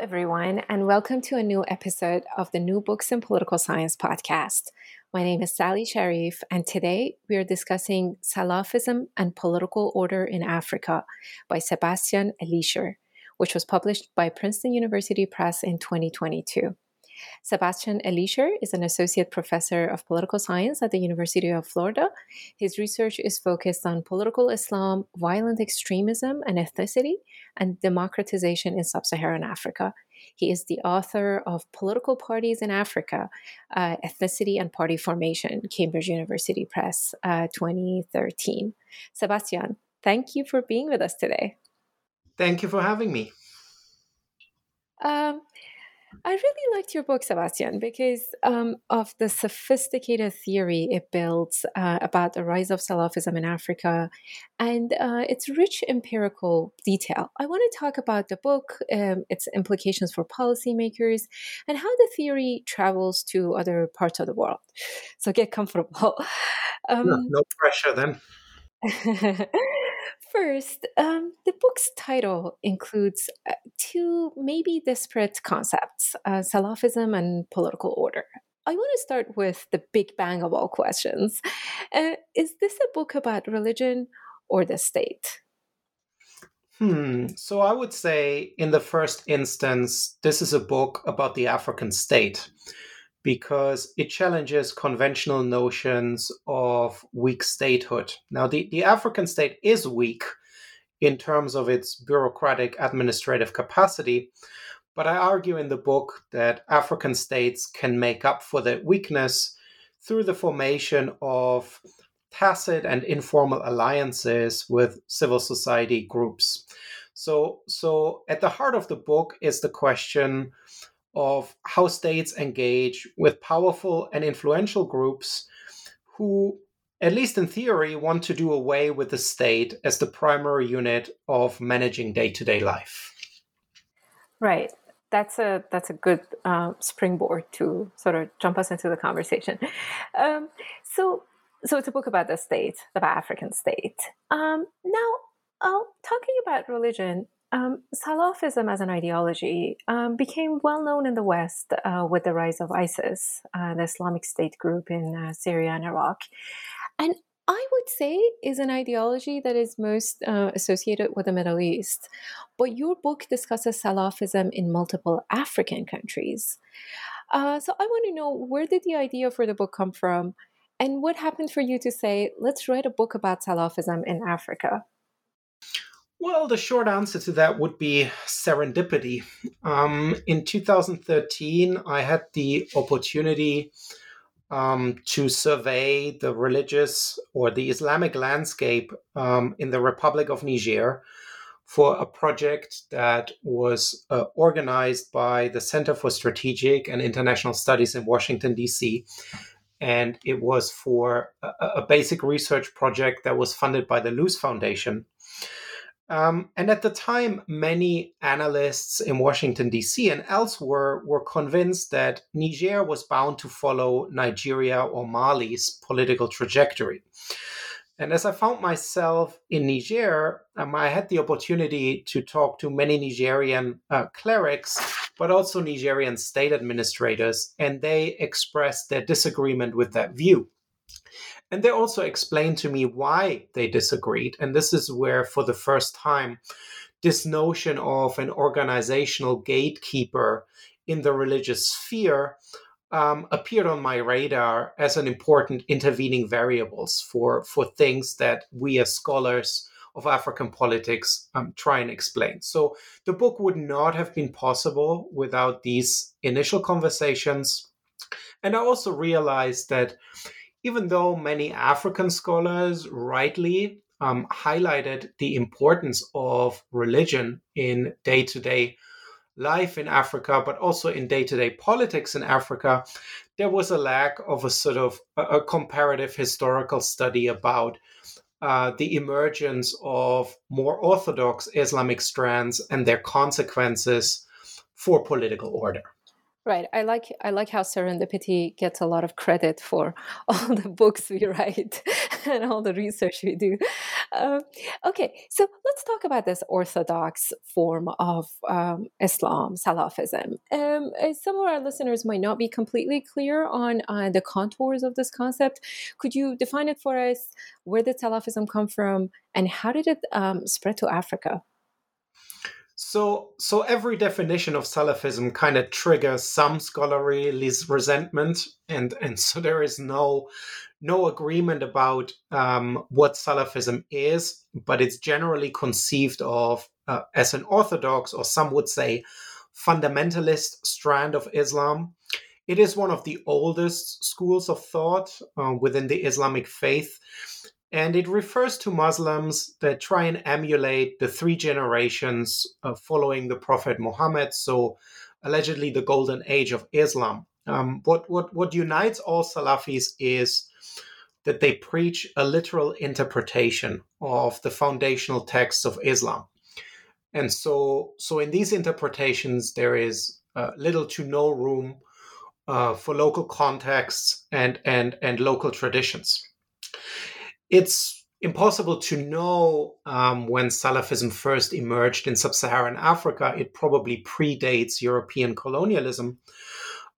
Everyone, and welcome to a new episode of the New Books in Political Science podcast. My name is Sally Sharif, and today we are discussing Salafism and Political Order in Africa by Sebastian Elischer, which was published by Princeton University Press in 2022. Sebastian Elischer is an associate professor of political science at the University of Florida. His research is focused on political Islam, violent extremism and ethnicity, and democratization in sub Saharan Africa. He is the author of Political Parties in Africa uh, Ethnicity and Party Formation, Cambridge University Press, uh, 2013. Sebastian, thank you for being with us today. Thank you for having me. Um, I really liked your book, Sebastian, because um, of the sophisticated theory it builds uh, about the rise of Salafism in Africa and uh, its rich empirical detail. I want to talk about the book, um, its implications for policymakers, and how the theory travels to other parts of the world. So get comfortable. Um, no, no pressure then. First, um, the book's title includes uh, two maybe disparate concepts uh, Salafism and political order. I want to start with the big bang of all questions. Uh, is this a book about religion or the state? Hmm. So I would say, in the first instance, this is a book about the African state because it challenges conventional notions of weak statehood. Now, the, the African state is weak in terms of its bureaucratic administrative capacity, but I argue in the book that African states can make up for that weakness through the formation of tacit and informal alliances with civil society groups. So, so at the heart of the book is the question of how states engage with powerful and influential groups who, at least in theory, want to do away with the state as the primary unit of managing day to day life. Right. That's a that's a good uh, springboard to sort of jump us into the conversation. Um, so so it's a book about the state, the African state. Um, now, uh, talking about religion, um, Salafism as an ideology um, became well known in the West uh, with the rise of ISIS, uh, the Islamic State group in uh, Syria and Iraq. And I would say is an ideology that is most uh, associated with the Middle East. But your book discusses Salafism in multiple African countries. Uh, so I want to know where did the idea for the book come from? And what happened for you to say, let's write a book about Salafism in Africa? Well, the short answer to that would be serendipity. Um, in 2013, I had the opportunity um, to survey the religious or the Islamic landscape um, in the Republic of Niger for a project that was uh, organized by the Center for Strategic and International Studies in Washington, D.C. And it was for a, a basic research project that was funded by the Luce Foundation. Um, and at the time, many analysts in Washington, D.C. and elsewhere were convinced that Niger was bound to follow Nigeria or Mali's political trajectory. And as I found myself in Niger, um, I had the opportunity to talk to many Nigerian uh, clerics, but also Nigerian state administrators, and they expressed their disagreement with that view. And they also explained to me why they disagreed. And this is where, for the first time, this notion of an organizational gatekeeper in the religious sphere um, appeared on my radar as an important intervening variables for for things that we as scholars of African politics um, try and explain. So the book would not have been possible without these initial conversations. And I also realized that even though many African scholars rightly um, highlighted the importance of religion in day to day life in Africa, but also in day to day politics in Africa, there was a lack of a sort of a, a comparative historical study about uh, the emergence of more orthodox Islamic strands and their consequences for political order. Right. I like I like how serendipity gets a lot of credit for all the books we write and all the research we do. Uh, okay, so let's talk about this orthodox form of um, Islam, Salafism. Um, some of our listeners might not be completely clear on uh, the contours of this concept. Could you define it for us? Where did Salafism come from, and how did it um, spread to Africa? So, so every definition of Salafism kind of triggers some scholarly resentment, and and so there is no no agreement about um, what Salafism is, but it's generally conceived of uh, as an orthodox, or some would say, fundamentalist strand of Islam. It is one of the oldest schools of thought uh, within the Islamic faith and it refers to Muslims that try and emulate the three generations following the Prophet Muhammad, so allegedly the golden age of Islam. Um, what, what, what unites all Salafis is that they preach a literal interpretation of the foundational texts of Islam. And so, so in these interpretations, there is uh, little to no room uh, for local contexts and, and, and local traditions it's impossible to know um, when Salafism first emerged in sub Saharan Africa. It probably predates European colonialism.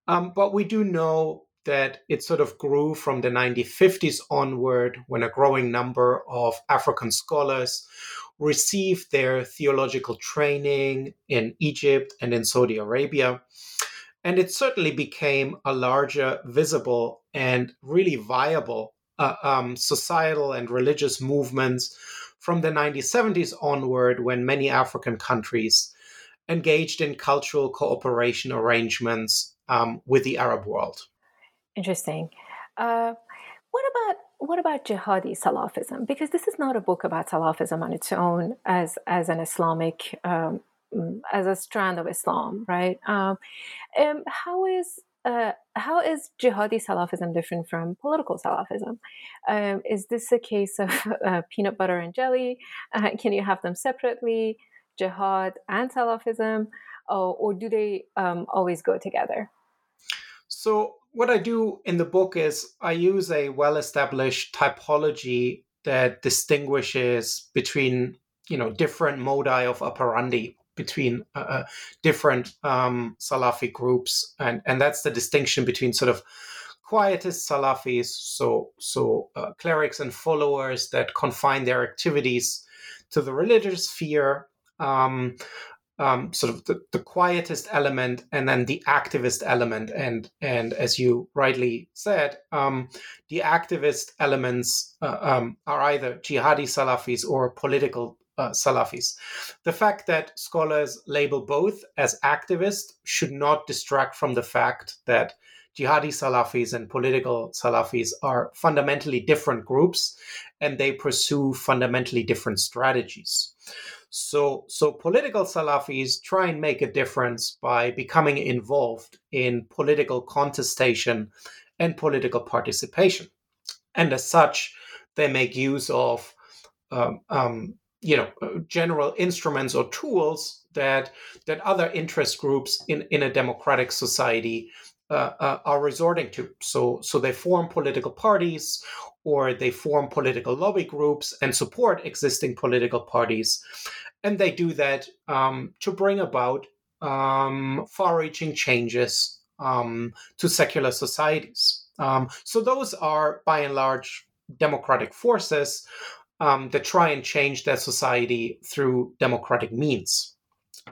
Um, but we do know that it sort of grew from the 1950s onward when a growing number of African scholars received their theological training in Egypt and in Saudi Arabia. And it certainly became a larger, visible, and really viable uh, um, societal and religious movements from the 1970s onward when many African countries engaged in cultural cooperation arrangements um, with the Arab world. Interesting. Uh, what about what about jihadi Salafism? Because this is not a book about Salafism on its own as as an Islamic um, as a strand of Islam, right? Um, um how is uh, how is jihadi Salafism different from political Salafism? Um, is this a case of uh, peanut butter and jelly? Uh, can you have them separately, jihad and Salafism, or, or do they um, always go together? So, what I do in the book is I use a well established typology that distinguishes between you know different modi of operandi between uh, uh, different um, Salafi groups, and and that's the distinction between sort of quietist Salafis, so so uh, clerics and followers that confine their activities to the religious sphere. Um, um, sort of the, the quietist element and then the activist element and and as you rightly said um, the activist elements uh, um, are either jihadi salafis or political uh, Salafis. The fact that scholars label both as activists should not distract from the fact that jihadi Salafis and political Salafis are fundamentally different groups and they pursue fundamentally different strategies. So, so political Salafis try and make a difference by becoming involved in political contestation and political participation. And as such, they make use of um, um, you know uh, general instruments or tools that that other interest groups in in a democratic society uh, uh, are resorting to. So so they form political parties or they form political lobby groups and support existing political parties. And they do that um, to bring about um, far-reaching changes um, to secular societies. Um, so those are by and large democratic forces um, that try and change their society through democratic means.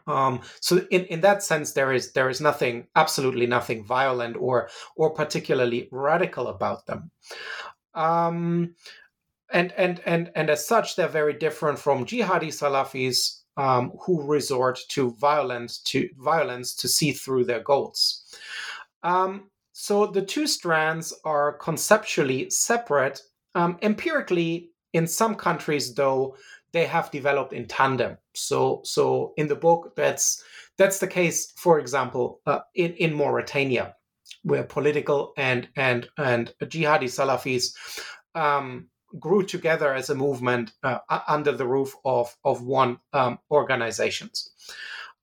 Um, so in, in that sense, there is there is nothing, absolutely nothing violent or or particularly radical about them. Um, and and and and as such, they're very different from jihadi Salafis um, who resort to violence to violence to see through their goals. Um, so the two strands are conceptually separate. Um, empirically, in some countries, though, they have developed in tandem. So, so in the book, that's that's the case. For example, uh, in in Mauritania, where political and and and jihadi Salafis um, grew together as a movement uh, under the roof of of one um, organizations.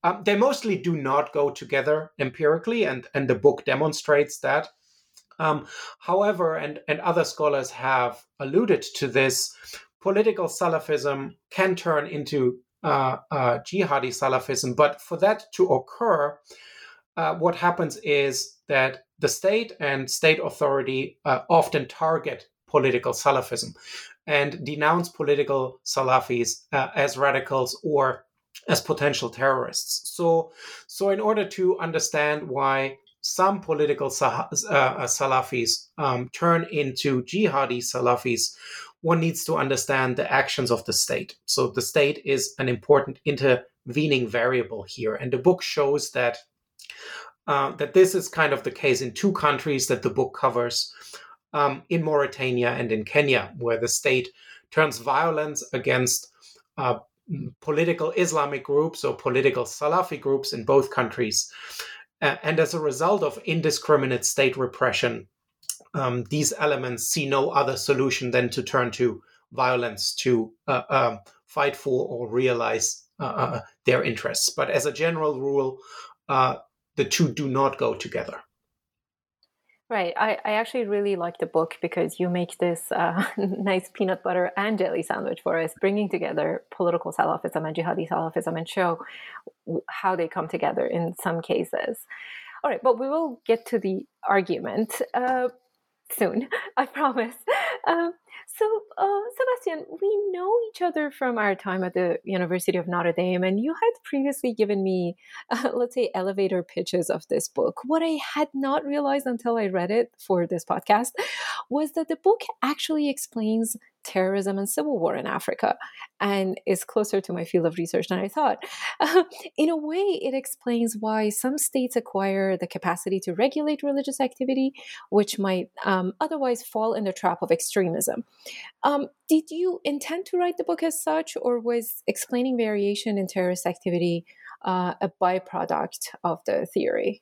Um, they mostly do not go together empirically, and and the book demonstrates that. Um, however, and and other scholars have alluded to this, political Salafism can turn into uh, uh, jihadi Salafism. But for that to occur, uh, what happens is that the state and state authority uh, often target political Salafism and denounce political Salafis uh, as radicals or as potential terrorists. So, so in order to understand why some political uh, Salafis um, turn into jihadi Salafis, one needs to understand the actions of the state. So the state is an important intervening variable here, and the book shows that uh, that this is kind of the case in two countries that the book covers, um, in Mauritania and in Kenya, where the state turns violence against uh, political Islamic groups or political Salafi groups in both countries. Uh, and as a result of indiscriminate state repression, um, these elements see no other solution than to turn to violence to uh, um, fight for or realize uh, uh, their interests. But as a general rule, uh, the two do not go together. Right. I, I actually really like the book because you make this uh, nice peanut butter and jelly sandwich for us, bringing together political Salafism and jihadi Salafism and show how they come together in some cases. All right, but we will get to the argument. Uh, soon, I promise. Um, so, uh, Sebastian, we know each other from our time at the University of Notre Dame, and you had previously given me, uh, let's say, elevator pitches of this book. What I had not realized until I read it for this podcast was that the book actually explains terrorism and civil war in Africa and is closer to my field of research than I thought. In a way, it explains why some states acquire the capacity to regulate religious activity, which might um, otherwise fall in the trap of extremism. Um, did you intend to write the book as such, or was explaining variation in terrorist activity uh, a byproduct of the theory?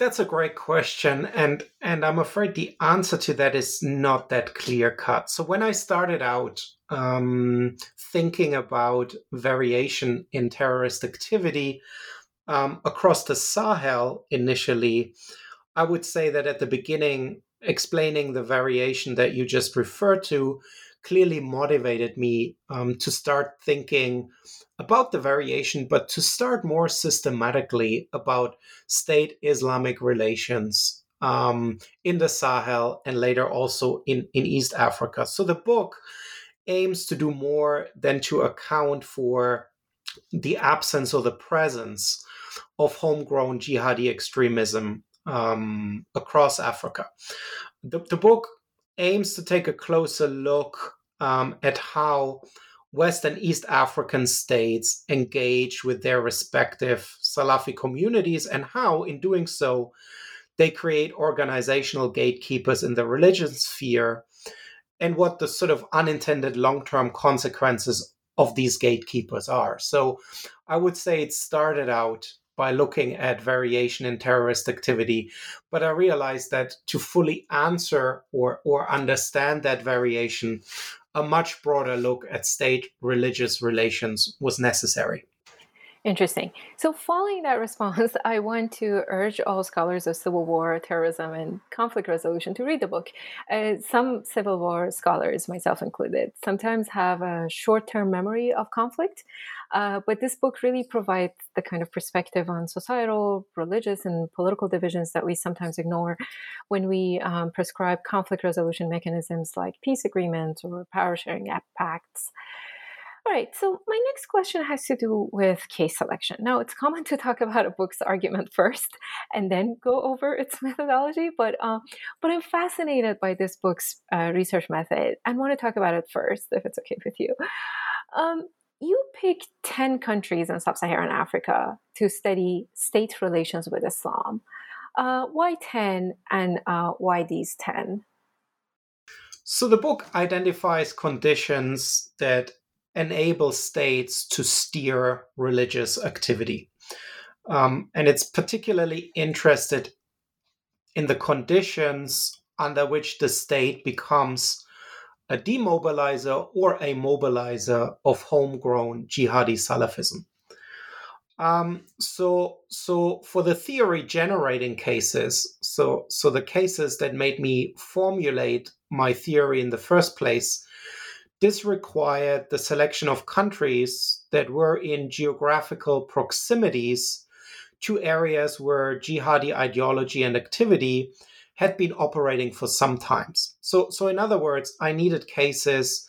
That's a great question, and and I'm afraid the answer to that is not that clear cut. So when I started out um, thinking about variation in terrorist activity um, across the Sahel initially, I would say that at the beginning, explaining the variation that you just referred to clearly motivated me um, to start thinking about the variation, but to start more systematically about state Islamic relations um, in the Sahel and later also in, in East Africa. So the book aims to do more than to account for the absence or the presence of homegrown jihadi extremism um, across Africa. The, the book aims to take a closer look um, at how West and East African states engage with their respective Salafi communities and how, in doing so, they create organizational gatekeepers in the religion sphere and what the sort of unintended long term consequences of these gatekeepers are. So I would say it started out by looking at variation in terrorist activity. But I realized that to fully answer or, or understand that variation, a much broader look at state religious relations was necessary. Interesting. So, following that response, I want to urge all scholars of civil war, terrorism, and conflict resolution to read the book. Uh, some civil war scholars, myself included, sometimes have a short term memory of conflict, uh, but this book really provides the kind of perspective on societal, religious, and political divisions that we sometimes ignore when we um, prescribe conflict resolution mechanisms like peace agreements or power sharing pacts. All right, so my next question has to do with case selection. Now, it's common to talk about a book's argument first and then go over its methodology, but uh, but I'm fascinated by this book's uh, research method and want to talk about it first, if it's okay with you. Um, you pick 10 countries in sub Saharan Africa to study state relations with Islam. Uh, why 10 and uh, why these 10? So the book identifies conditions that enable states to steer religious activity. Um, and it's particularly interested in the conditions under which the state becomes a demobilizer or a mobilizer of homegrown jihadi Salafism. Um, so, so for the theory generating cases, so so the cases that made me formulate my theory in the first place, this required the selection of countries that were in geographical proximities to areas where jihadi ideology and activity had been operating for some times. So, so in other words, I needed cases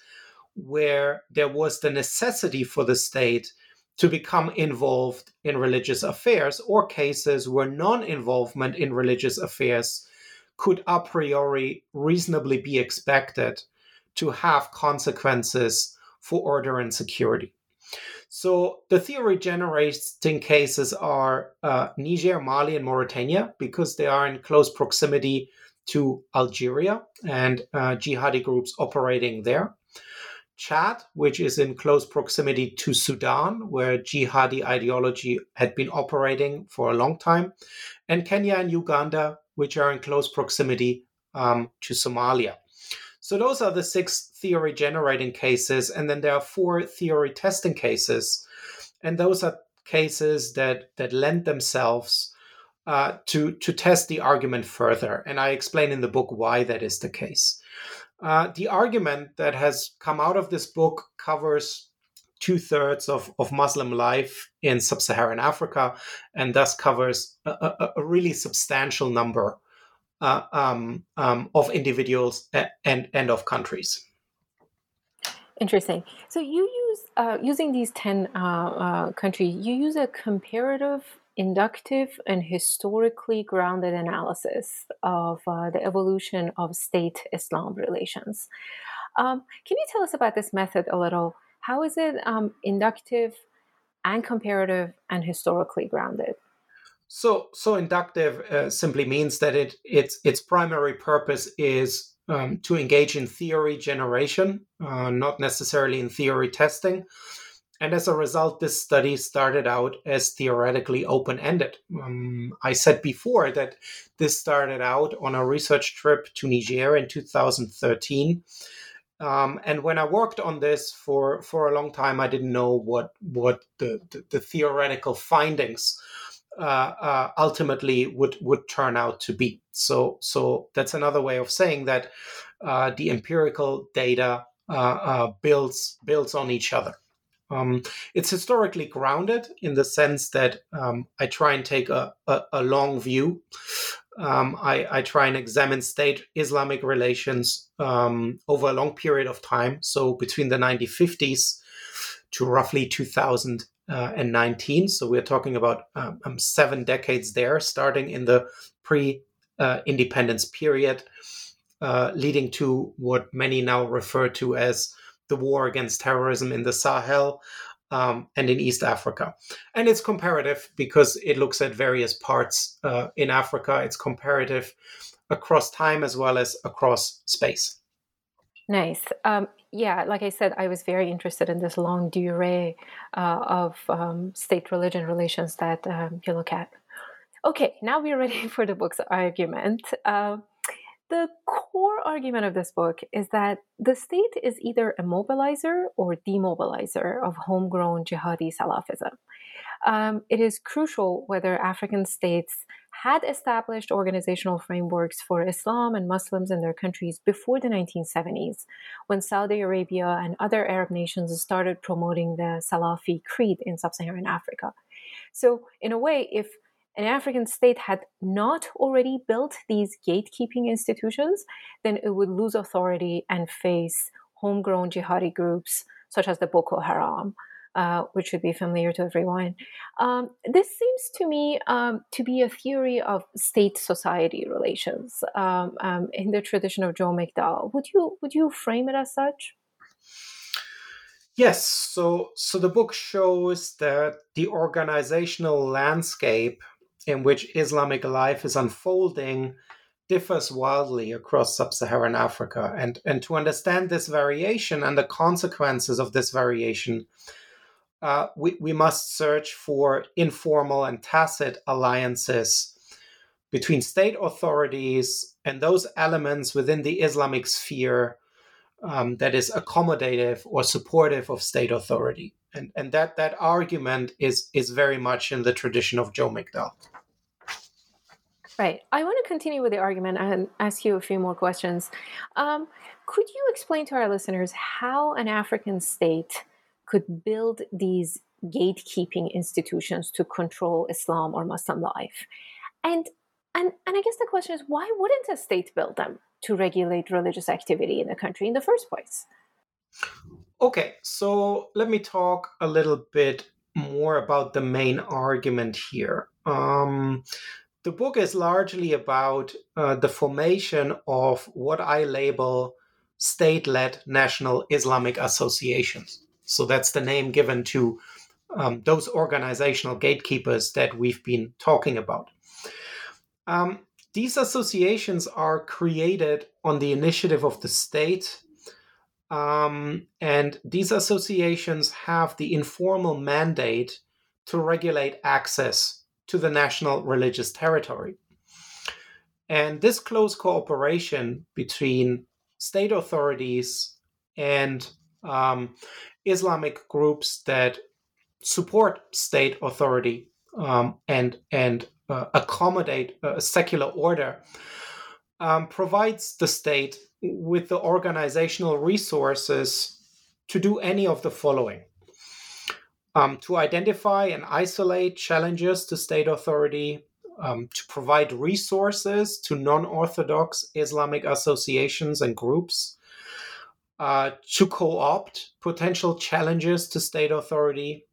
where there was the necessity for the state to become involved in religious affairs, or cases where non involvement in religious affairs could a priori reasonably be expected to have consequences for order and security. So the theory generating cases are uh, Niger, Mali, and Mauritania because they are in close proximity to Algeria and uh, jihadi groups operating there. Chad, which is in close proximity to Sudan, where jihadi ideology had been operating for a long time, and Kenya and Uganda, which are in close proximity um, to Somalia. So those are the six theory generating cases, and then there are four theory testing cases, and those are cases that that lend themselves uh, to to test the argument further. And I explain in the book why that is the case. Uh, the argument that has come out of this book covers two thirds of, of Muslim life in sub Saharan Africa and thus covers a, a, a really substantial number um, um, of individuals and, and of countries. Interesting. So you use uh, using these ten uh, uh, countries, you use a comparative inductive and historically grounded analysis of uh, the evolution of state Islam relations. Um, can you tell us about this method a little? How is it um, inductive and comparative and historically grounded? So, so inductive uh, simply means that it its its primary purpose is um, to engage in theory generation, uh, not necessarily in theory testing. And as a result, this study started out as theoretically open ended. Um, I said before that this started out on a research trip to Niger in 2013. Um, and when I worked on this for, for a long time, I didn't know what, what the, the, the theoretical findings ultimately would, would turn out to be. So, so that's another way of saying that uh, the empirical data uh, uh, builds, builds on each other. Um, it's historically grounded in the sense that um, I try and take a, a, a long view. Um, I, I, try and examine state Islamic relations um, over a long period of time. So between the 1950s to roughly 2019. So we're talking about um, um, seven decades there, starting in the pre uh, independence period, uh, leading to what many now refer to as the war against terrorism in the Sahel um, and in East Africa. And it's comparative because it looks at various parts uh, in Africa. It's comparative across time as well as across space. Nice. Um, yeah, like I said, I was very interested in this longue durée uh, of um, state religion relations that um, you look at. Okay, now we're ready for the book's argument. Uh, the core argument of this book is that the state is either a mobilizer or demobilizer of homegrown jihadi Salafism. Um, it is crucial whether African states had established organizational frameworks for Islam and Muslims in their countries before the 1970s, when Saudi Arabia and other Arab nations started promoting the Salafi creed in sub Saharan Africa. So, in a way, if an African state had not already built these gatekeeping institutions, then it would lose authority and face homegrown jihadi groups such as the Boko Haram. Uh, which should be familiar to everyone. Um, this seems to me um, to be a theory of state-society relations um, um in the tradition of Joel Migdal. Would you would you frame it as such? Yes. So so the book shows that the organizational landscape in which Islamic life is unfolding differs wildly across sub-Saharan Africa, and and to understand this variation and the consequences of this variation uh, we, we must search for informal and tacit alliances between state authorities and those elements within the Islamic sphere um, that is accommodative or supportive of state authority. And, and that, that argument is, is very much in the tradition of Joel Migdal. Right. I want to continue with the argument and ask you a few more questions. Um, could you explain to our listeners how an African state could build these gatekeeping institutions to control Islam or Muslim life. And and and I guess the question is why wouldn't a state build them to regulate religious activity in the country in the first place? Okay, so let me talk a little bit more about the main argument here. Um, the book is largely about uh, the formation of what I label state led national Islamic associations. So that's the name given to um, those organizational gatekeepers that we've been talking about. Um, these associations are created on the initiative of the state. Um, and these associations have the informal mandate to regulate access to the national religious territory. And this close cooperation between state authorities and um, Islamic groups that support state authority um, and and uh, accommodate a secular order um, provides the state with the organizational resources to do any of the following. Um, to identify and isolate challenges to state authority, um, to provide resources to non orthodox Islamic associations and groups, uh, to co opt potential challenges to state authority.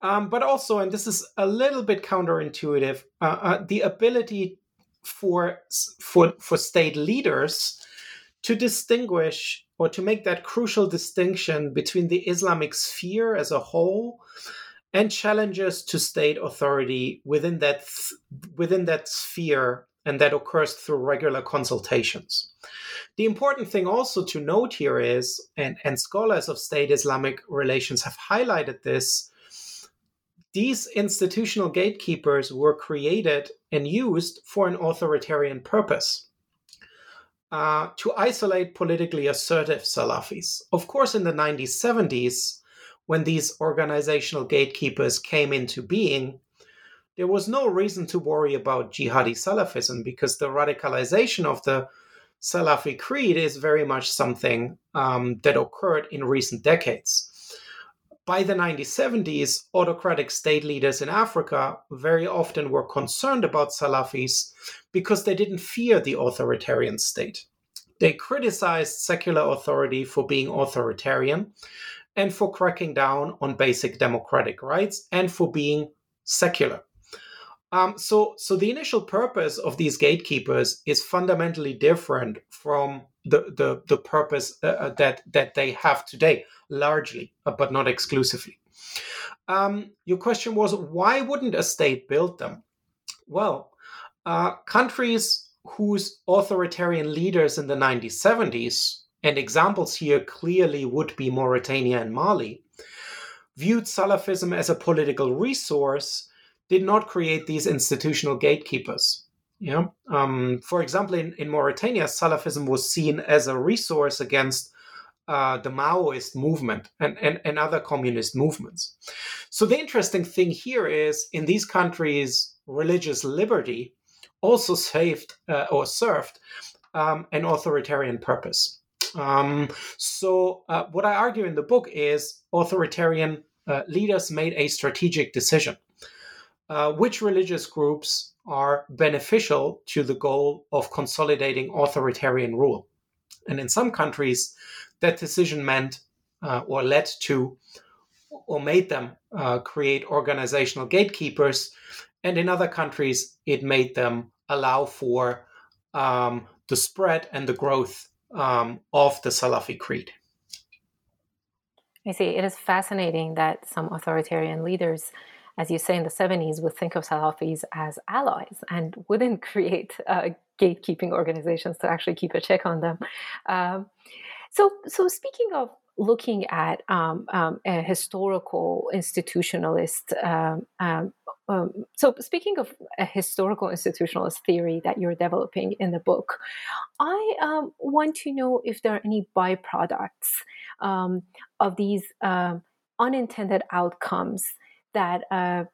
Um, but also, and this is a little bit counterintuitive, uh, uh, the ability for, for, for state leaders to distinguish or to make that crucial distinction between the Islamic sphere as a whole and challenges to state authority within that within that sphere and that occurs through regular consultations. The important thing also to note here is, and, and scholars of state Islamic relations have highlighted this, these institutional gatekeepers were created and used for an authoritarian purpose. Uh, to isolate politically assertive Salafis. Of course, in the 1970s, when these organizational gatekeepers came into being, there was no reason to worry about jihadi Salafism because the radicalization of the Salafi creed is very much something um, that occurred in recent decades. By the 1970s, autocratic state leaders in Africa very often were concerned about Salafis because they didn't fear the authoritarian state. They criticized secular authority for being authoritarian and for cracking down on basic democratic rights and for being secular. Um, so, so the initial purpose of these gatekeepers is fundamentally different from the the, the purpose uh, uh, that that they have today, largely, uh, but not exclusively. Um, your question was why wouldn't a state build them? Well, uh, countries whose authoritarian leaders in the 1970s, and examples here clearly would be Mauritania and Mali, viewed Salafism as a political resource did not create these institutional gatekeepers. Yeah. Um, for example, in, in Mauritania, Salafism was seen as a resource against uh, the Maoist movement and, and, and other communist movements. So the interesting thing here is in these countries, religious liberty also saved uh, or served um, an authoritarian purpose. Um, so uh, what I argue in the book is authoritarian uh, leaders made a strategic decision uh, which religious groups are beneficial to the goal of consolidating authoritarian rule. And in some countries, that decision meant uh, or led to or made them uh, create organizational gatekeepers. And in other countries, it made them allow for um, the spread and the growth um, of the Salafi creed. I see. It is fascinating that some authoritarian leaders, as you say in the 70s, would think of Salafis as allies and wouldn't create uh, gatekeeping organizations to actually keep a check on them. Um, so, so speaking of looking at um, um, a historical institutionalist. Um, um, um, so, speaking of a historical institutionalist theory that you're developing in the book, I want to know if there are any byproducts of these unintended outcomes that uh,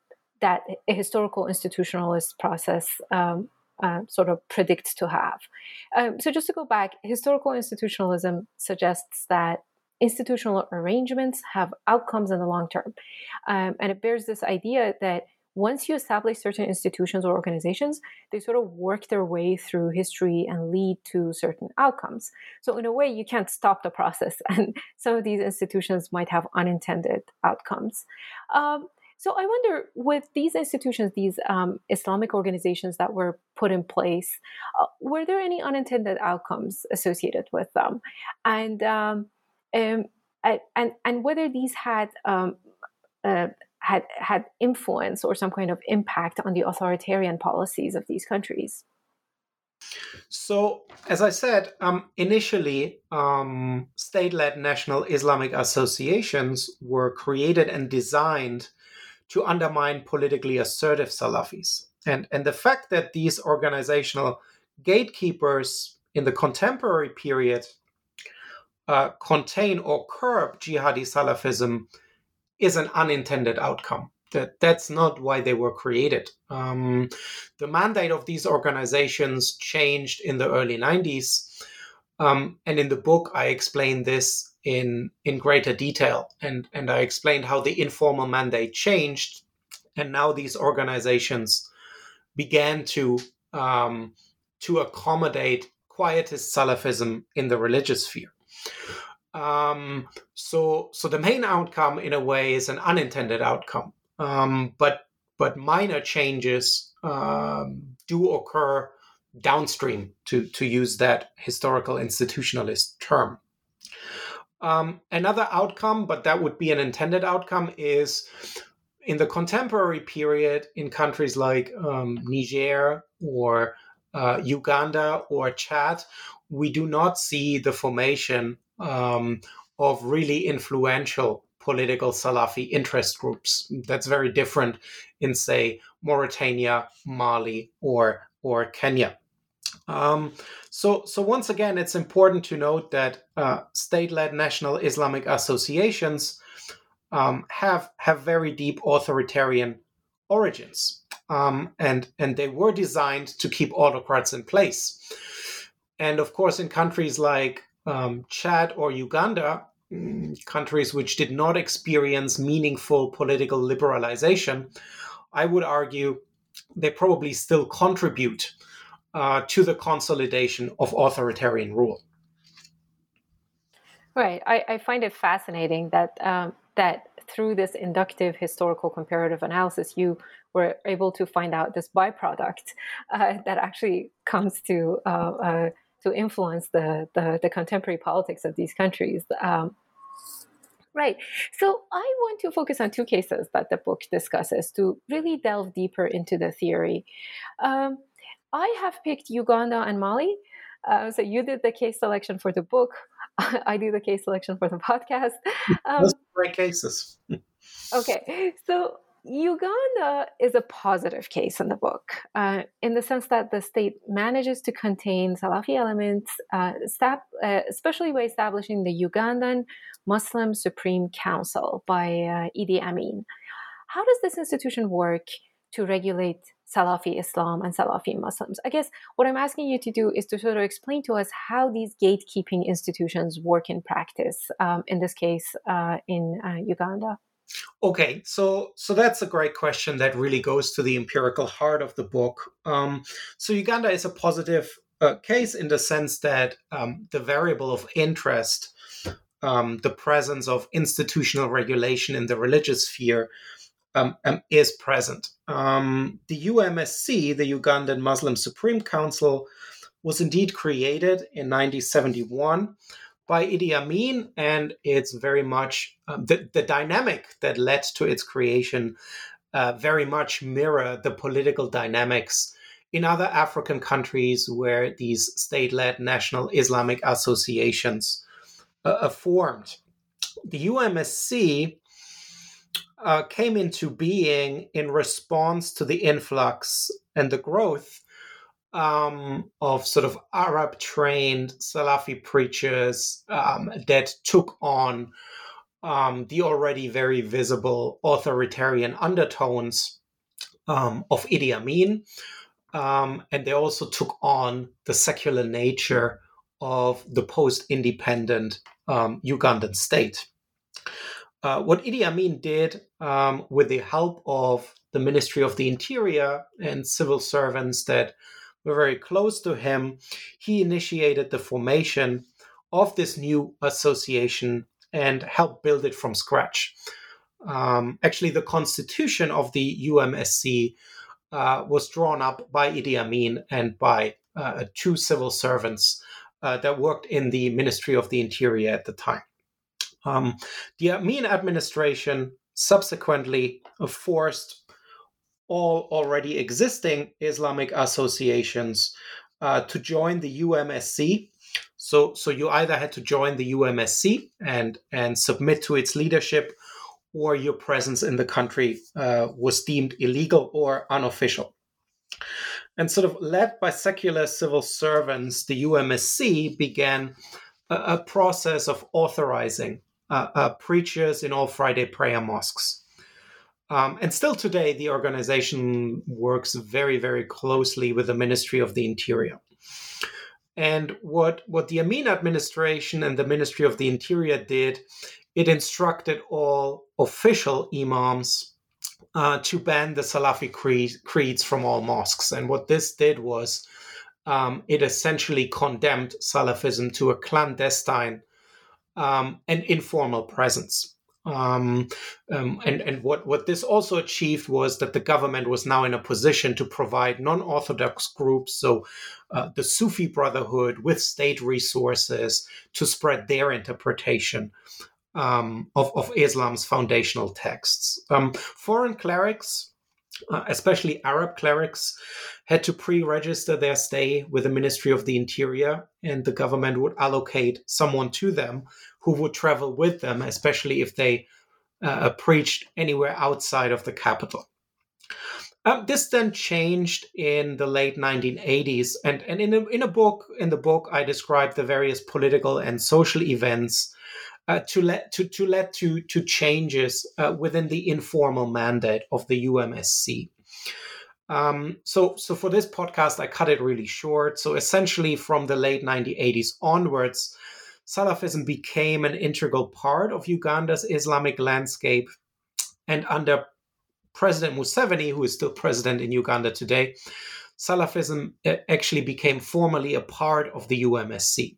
that a historical institutionalist process um, uh, sort of predicts to have. Um, so, just to go back, historical institutionalism suggests that institutional arrangements have outcomes in the long term. Um, and it bears this idea that once you establish certain institutions or organizations, they sort of work their way through history and lead to certain outcomes. So, in a way, you can't stop the process, and some of these institutions might have unintended outcomes. Um, so, I wonder with these institutions, these um, Islamic organizations that were put in place, uh, were there any unintended outcomes associated with them? And um, um, and and whether these had um, uh, had had influence or some kind of impact on the authoritarian policies of these countries. So, as I said, um, initially, um, state led national Islamic associations were created and designed to undermine politically assertive Salafis. And, and the fact that these organizational gatekeepers in the contemporary period uh, contain or curb jihadi Salafism is an unintended outcome. That that's not why they were created. Um, the mandate of these organizations changed in the early 90s, um, and in the book I explain this in in greater detail, and and I explained how the informal mandate changed, and now these organizations began to um, to accommodate quietist Salafism in the religious sphere. Um, so, so the main outcome, in a way, is an unintended outcome. Um, but but minor changes um, do occur downstream, to to use that historical institutionalist term. Um, another outcome, but that would be an intended outcome, is in the contemporary period in countries like um, Niger or uh, Uganda or Chad, we do not see the formation um, of really influential political Salafi interest groups. That's very different in, say, Mauritania, Mali, or or Kenya. Um, so, so once again, it's important to note that uh, state-led national Islamic associations um, have have very deep authoritarian origins, um, and and they were designed to keep autocrats in place. And of course, in countries like um, Chad or Uganda, mm, countries which did not experience meaningful political liberalization, I would argue they probably still contribute uh, to the consolidation of authoritarian rule. Right. I, I find it fascinating that um, that through this inductive historical comparative analysis, you were able to find out this byproduct uh, that actually comes to uh, uh to influence the, the, the contemporary politics of these countries. Um, right. So I want to focus on two cases that the book discusses to really delve deeper into the theory. Um, I have picked Uganda and Mali. Uh, so you did the case selection for the book. I do the case selection for the podcast. Um, Those great cases. okay, so Uganda is a positive case in the book, uh, in the sense that the state manages to contain Salafi elements, uh, stab, uh, especially by establishing the Ugandan Muslim Supreme Council by uh, Idi Amin. How does this institution work to regulate Salafi Islam and Salafi Muslims? I guess what I'm asking you to do is to sort of explain to us how these gatekeeping institutions work in practice, um, in this case, uh, in uh, Uganda. Okay, so so that's a great question that really goes to the empirical heart of the book. Um, so Uganda is a positive uh, case in the sense that um, the variable of interest um, the presence of institutional regulation in the religious sphere um, um, is present. Um, the UMSC, the Ugandan Muslim Supreme Council, was indeed created in 1971 by Idi Amin, and it's very much um, the, the dynamic that led to its creation uh, very much mirror the political dynamics in other African countries where these state led national Islamic associations uh, uh formed. The UMSC uh, came into being in response to the influx and the growth um, of sort of Arab trained Salafi preachers um, that took on um, the already very visible authoritarian undertones um, of Idi Amin. Um, and they also took on the secular nature of the post independent um, Ugandan state. Uh, what Idi Amin did um, with the help of the Ministry of the Interior and civil servants that were very close to him, he initiated the formation of this new association and helped build it from scratch. Um, actually, the constitution of the UMSC uh, was drawn up by Idi Amin and by uh, two civil servants uh, that worked in the Ministry of the Interior at the time. Um, the Amin administration subsequently forced all already existing Islamic associations uh, to join the UMSC. So, so you either had to join the UMSC and and submit to its leadership, or your presence in the country uh, was deemed illegal or unofficial. And sort of led by secular civil servants, the UMSC began a, a process of authorizing preachers in all Friday prayer mosques. Um, and still today, the organization works very, very closely with the Ministry of the Interior. And what, what the Amin administration and the Ministry of the Interior did, it instructed all official imams uh, to ban the Salafi creeds from all mosques. And what this did was um, it essentially condemned Salafism to a clandestine um, informal presence. Um, um, and and what, what this also achieved was that the government was now in a position to provide non orthodox groups, so uh, the Sufi Brotherhood, with state resources to spread their interpretation um, of, of Islam's foundational texts. Um, foreign clerics, uh, especially Arab clerics, had to pre register their stay with the Ministry of the Interior, and the government would allocate someone to them who would travel with them, especially if they uh, preached anywhere outside of the capital. Um, this then changed in the late 1980s, and, and in, a, in a book in the book I described the various political and social events uh, to let to to let to to changes uh, within the informal mandate of the UMSC. Um, so so for this podcast, I cut it really short. So essentially, from the late 1980s onwards, Salafism became an integral part of Uganda's Islamic landscape. And under President Museveni, who is still president in Uganda today, Salafism uh, actually became formally a part of the UMSC.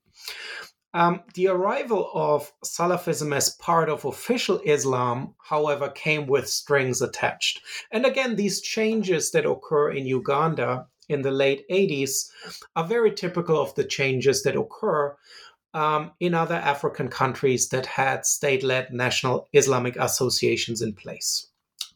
Um, the arrival of Salafism as part of official Islam, however, came with strings attached. And again, these changes that occur in Uganda in the late 80s are very typical of the changes that occur um, in other African countries that had state led national Islamic associations in place.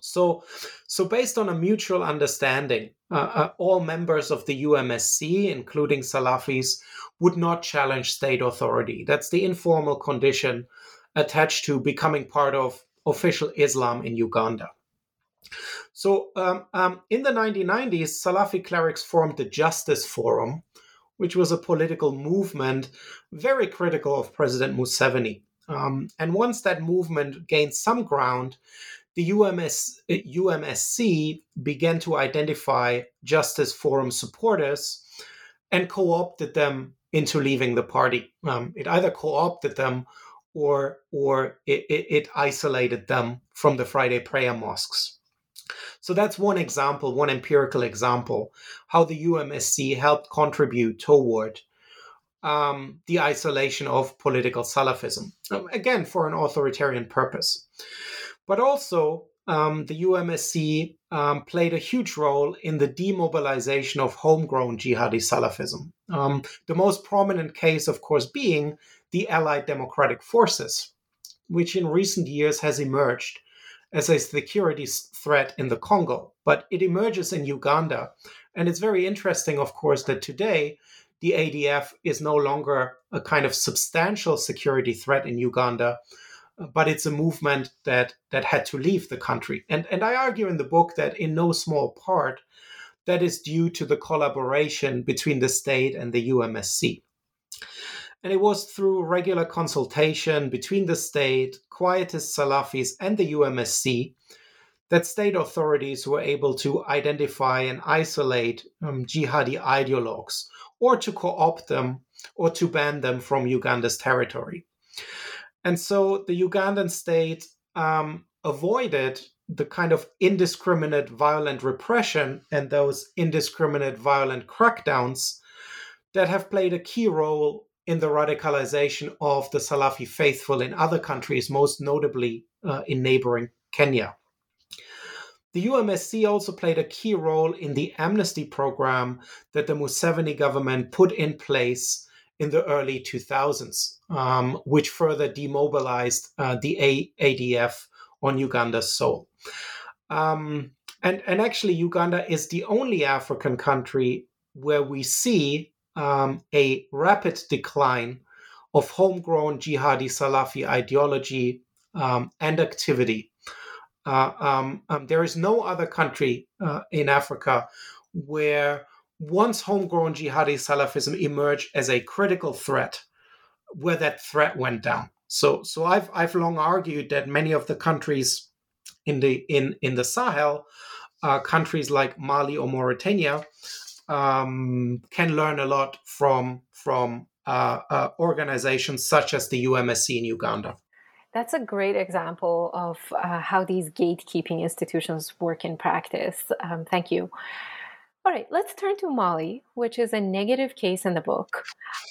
So, so based on a mutual understanding, uh, uh, all members of the UMSC, including Salafis, would not challenge state authority. That's the informal condition attached to becoming part of official Islam in Uganda. So, um, um, in the 1990s, Salafi clerics formed the Justice Forum, which was a political movement very critical of President Museveni. Um, and once that movement gained some ground, the UMS, UMSC began to identify Justice Forum supporters and co opted them into leaving the party. Um, it either co opted them or, or it, it, it isolated them from the Friday prayer mosques. So that's one example, one empirical example, how the UMSC helped contribute toward um, the isolation of political Salafism, um, again, for an authoritarian purpose. But also, um, the UMSC um, played a huge role in the demobilization of homegrown jihadi Salafism. Um, the most prominent case, of course, being the Allied Democratic Forces, which in recent years has emerged as a security threat in the Congo. But it emerges in Uganda. And it's very interesting, of course, that today the ADF is no longer a kind of substantial security threat in Uganda, but it's a movement that that had to leave the country. And and I argue in the book that in no small part that is due to the collaboration between the state and the UMSC. And it was through regular consultation between the state, quietist Salafis, and the UMSC that state authorities were able to identify and isolate um, jihadi ideologues or to co opt them or to ban them from Uganda's territory. And so the Ugandan state um, avoided the kind of indiscriminate violent repression and those indiscriminate violent crackdowns that have played a key role in the radicalization of the Salafi faithful in other countries, most notably uh, in neighboring Kenya. The UMSC also played a key role in the amnesty program that the Museveni government put in place in the early 2000s, um, which further demobilized uh, the a- ADF on Uganda's soil. Um, and, and actually, Uganda is the only African country where we see um, a rapid decline of homegrown jihadi Salafi ideology um, and activity uh, um, um, there is no other country uh, in Africa where once homegrown jihadi Salafism emerged as a critical threat, where that threat went down. So, so I've I've long argued that many of the countries in the in in the Sahel, uh, countries like Mali or Mauritania, um, can learn a lot from from uh, uh, organizations such as the UMSC in Uganda. That's a great example of uh, how these gatekeeping institutions work in practice. Um, thank you. All right, let's turn to Mali, which is a negative case in the book,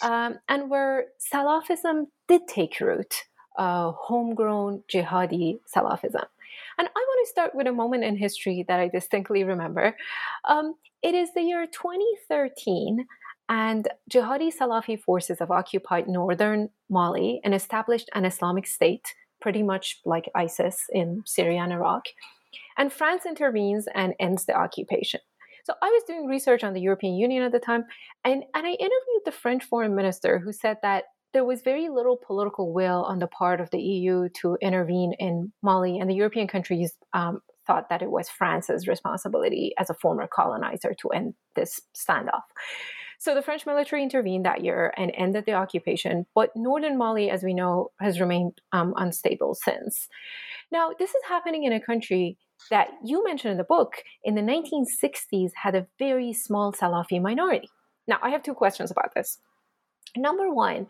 um, and where Salafism did take root, uh, homegrown jihadi Salafism. And I want to start with a moment in history that I distinctly remember. Um, it is the year 2013 and jihadi Salafi forces have occupied northern Mali and established an Islamic state, pretty much like ISIS in Syria and Iraq. And France intervenes and ends the occupation. So I was doing research on the European Union at the time, and, and I interviewed the French foreign minister who said that there was very little political will on the part of the EU to intervene in Mali, and the European countries um, thought that it was France's responsibility as a former colonizer to end this standoff. So the French military intervened that year and ended the occupation, but northern Mali, as we know, has remained um, unstable since. Now, this is happening in a country that you mentioned in the book in the 1960s had a very small Salafi minority. Now, I have two questions about this. Number one,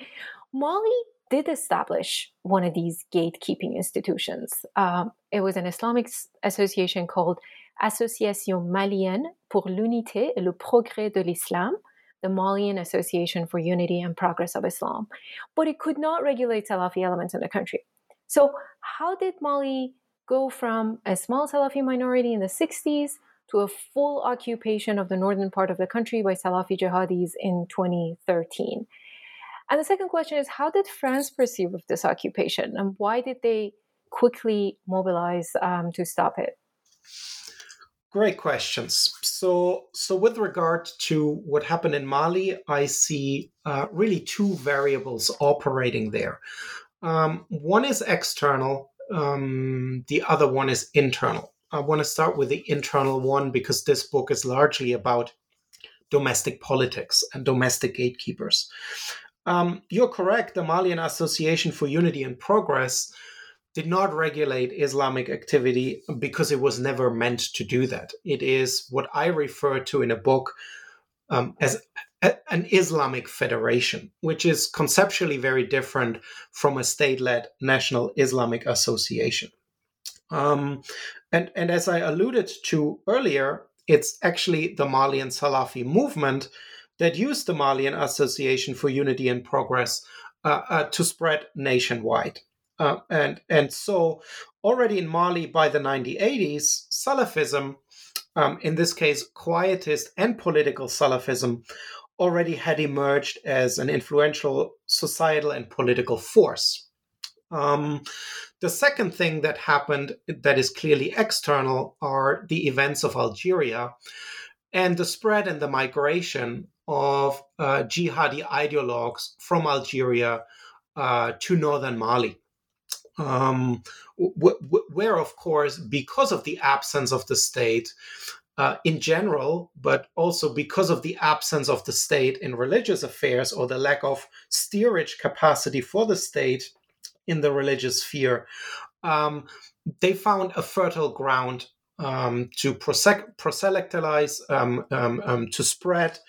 Mali did establish one of these gatekeeping institutions. Um, it was an Islamic association called Association Malienne pour l'unité et le progrès de l'islam, the Malian Association for Unity and Progress of Islam, but it could not regulate Salafi elements in the country. So, how did Mali go from a small Salafi minority in the 60s to a full occupation of the northern part of the country by Salafi jihadis in 2013? And the second question is how did France perceive of this occupation and why did they quickly mobilize um, to stop it? Great questions. So, so with regard to what happened in Mali, I see uh, really two variables operating there. Um, one is external, um, the other one is internal. I want to start with the internal one because this book is largely about domestic politics and domestic gatekeepers. Um, you're correct. The Malian Association for Unity and Progress did not regulate Islamic activity because it was never meant to do that. It is what I refer to in a book um, as an Islamic federation, which is conceptually very different from a state led national Islamic association. Um, and, and as I alluded to earlier, it's actually the Malian Salafi movement that used the Malian Association for Unity and Progress uh, uh, to spread nationwide. Uh, and and so already in Mali by the 1980s, Salafism, um, in this case quietist and political Salafism, already had emerged as an influential societal and political force. Um, the second thing that happened that is clearly external are the events of Algeria and the spread and the migration of uh, jihadi ideologues from Algeria uh, to northern Mali. Um, where, of course, because of the absence of the state uh, in general, but also because of the absence of the state in religious affairs or the lack of steerage capacity for the state in the religious sphere, um, they found a fertile ground um, to proselytize, um, um, um, to spread,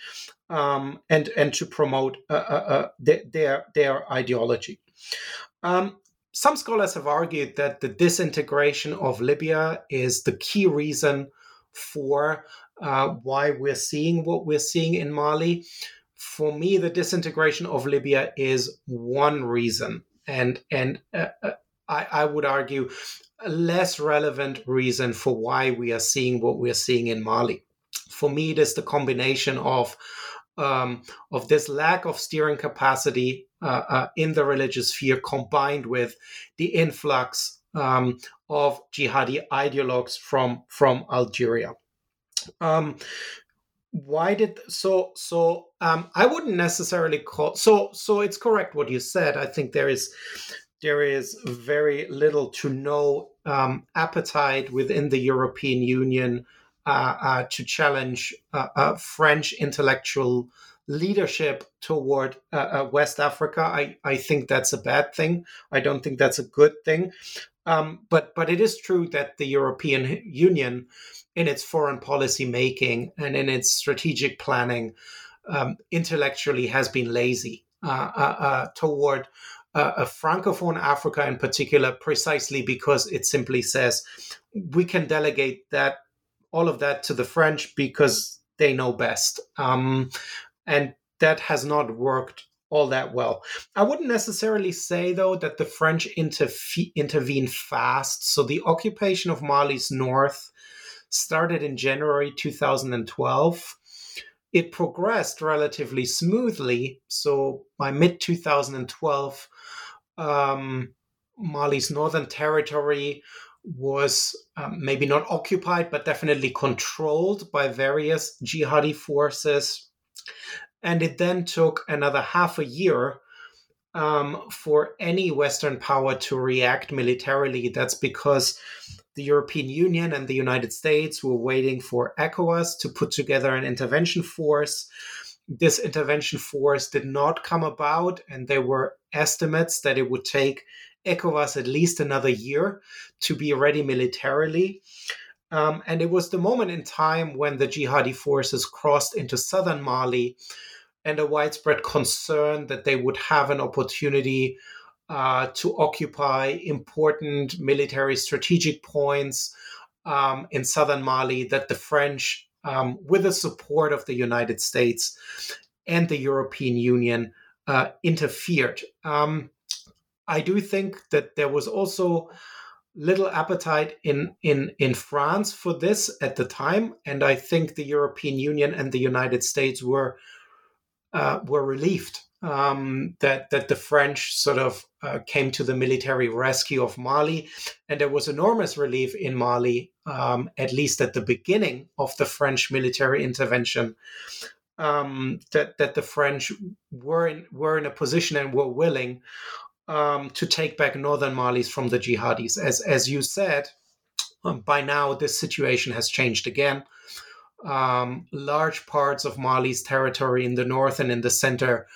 um, and and to promote uh, uh, uh, their their ideology. Some scholars have argued that the disintegration of Libya is the key reason for uh, why we're seeing what we're seeing in Mali. For me, the disintegration of Libya is one reason, and and uh, uh I, I would argue a less relevant reason for why we are seeing what we're seeing in Mali. For me, it is the combination of um, of this lack of steering capacity uh, uh, in the religious sphere, combined with the influx um, of jihadi ideologues from from Algeria. Um, why did so so um, i wouldn't necessarily call so so it's correct what you said i think there is there is very little to no um, appetite within the European Union uh, uh, to challenge uh, uh French intellectual leadership toward uh, uh, West Africa. I, I think that's a bad thing. I don't think that's a good thing. Um, but but it is true that the European Union, in its foreign policy making and in its strategic planning, um, intellectually has been lazy toward uh, a francophone Africa in particular, precisely because it simply says we can delegate that all of that to the French because they know best, um, and that has not worked all that well. I wouldn't necessarily say though that the French interfe- intervene fast. So the occupation of Mali's north started in January 2012 it progressed relatively smoothly. So by mid 2012, um, Mali's northern territory was um, maybe not occupied, but definitely controlled by various jihadi forces. And it then took another half a year um, for any Western power to react militarily. That's because the European Union and the United States were waiting for ECOWAS to put together an intervention force. This intervention force did not come about, and there were estimates that it would take ECOWAS at least another year to be ready militarily. Um, and it was the moment in time when the jihadi forces crossed into southern Mali and a widespread concern that they would have an opportunity uh, to occupy important military strategic points um, in southern Mali that the French, um, with the support of the United States and the European Union, uh, interfered. Um, I do think that there was also little appetite in, in, in France for this at the time, and I think the European Union and the United States were uh, were relieved um, that that the French sort of uh, came to the military rescue of Mali, and there was enormous relief in Mali, um, at least at the beginning of the French military intervention, um, that that the French were in were in a position and were willing um, to take back northern Malis from the jihadis. As as you said, um, by now this situation has changed again. Um, large parts of Mali's territory in the north and in the center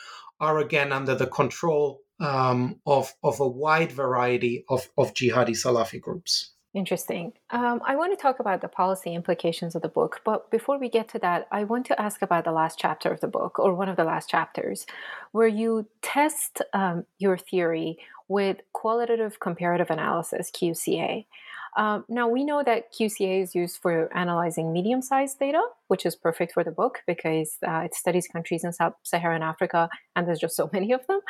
are again under the control um, of, of a wide variety of, of jihadi Salafi groups. Interesting. Um, I want to talk about the policy implications of the book, but before we get to that, I want to ask about the last chapter of the book, or one of the last chapters, where you test um, your theory with qualitative comparative analysis, QCA. Um, now, we know that QCA is used for analyzing medium sized data, which is perfect for the book because uh, it studies countries in sub Saharan Africa, and there's just so many of them.